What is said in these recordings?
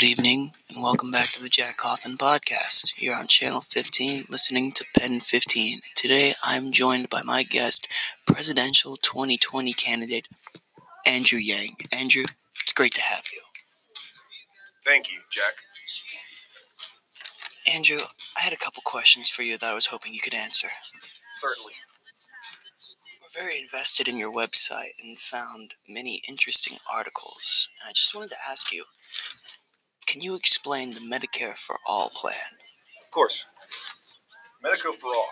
Good evening, and welcome back to the Jack Cawthon podcast. You're on channel 15, listening to Pen 15. Today, I'm joined by my guest, presidential 2020 candidate Andrew Yang. Andrew, it's great to have you. Thank you, Jack. Andrew, I had a couple questions for you that I was hoping you could answer. Certainly. We're very invested in your website and found many interesting articles. And I just wanted to ask you can you explain the Medicare for All plan? Of course. Medicare for All.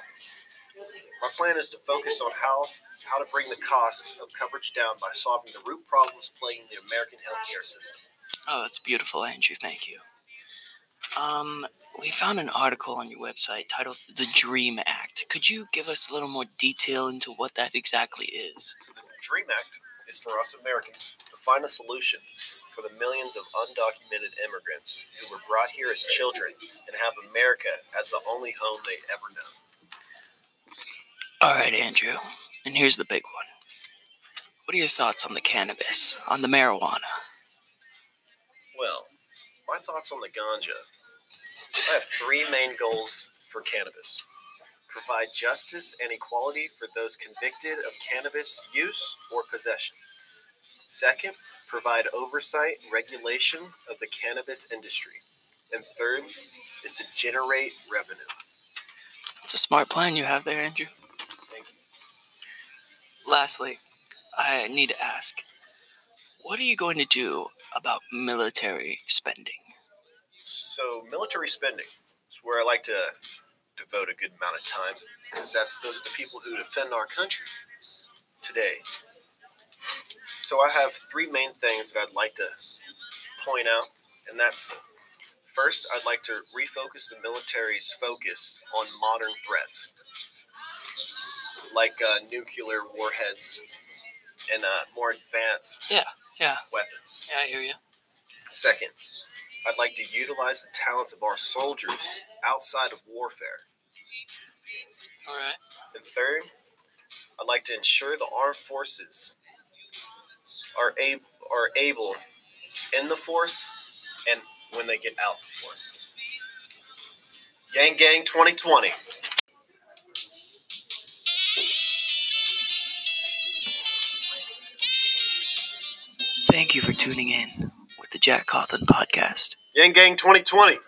My plan is to focus on how how to bring the cost of coverage down by solving the root problems plaguing the American healthcare system. Oh, that's beautiful, Andrew. Thank you. Um, we found an article on your website titled "The Dream Act." Could you give us a little more detail into what that exactly is? So the Dream Act is for us Americans to find a solution for the millions of undocumented immigrants who were brought here as children and have America as the only home they ever know. All right, Andrew. And here's the big one. What are your thoughts on the cannabis, on the marijuana? Well, my thoughts on the ganja. I have three main goals for cannabis provide justice and equality for those convicted of cannabis use or possession. Second, provide oversight and regulation of the cannabis industry. And third is to generate revenue. It's a smart plan you have there, Andrew. Thank you. Lastly, I need to ask what are you going to do about military spending? So, military spending is where I like to devote a good amount of time because that's those are the people who defend our country today. So, I have three main things that I'd like to point out, and that's first, I'd like to refocus the military's focus on modern threats like uh, nuclear warheads and uh, more advanced Yeah, yeah, weapons. yeah, I hear you. Second, I'd like to utilize the talents of our soldiers outside of warfare. All right. And third, I'd like to ensure the armed forces are able are able in the force and when they get out the force. Yang Gang 2020. Thank you for tuning in with the Jack Cawthon podcast. Yang Gang 2020.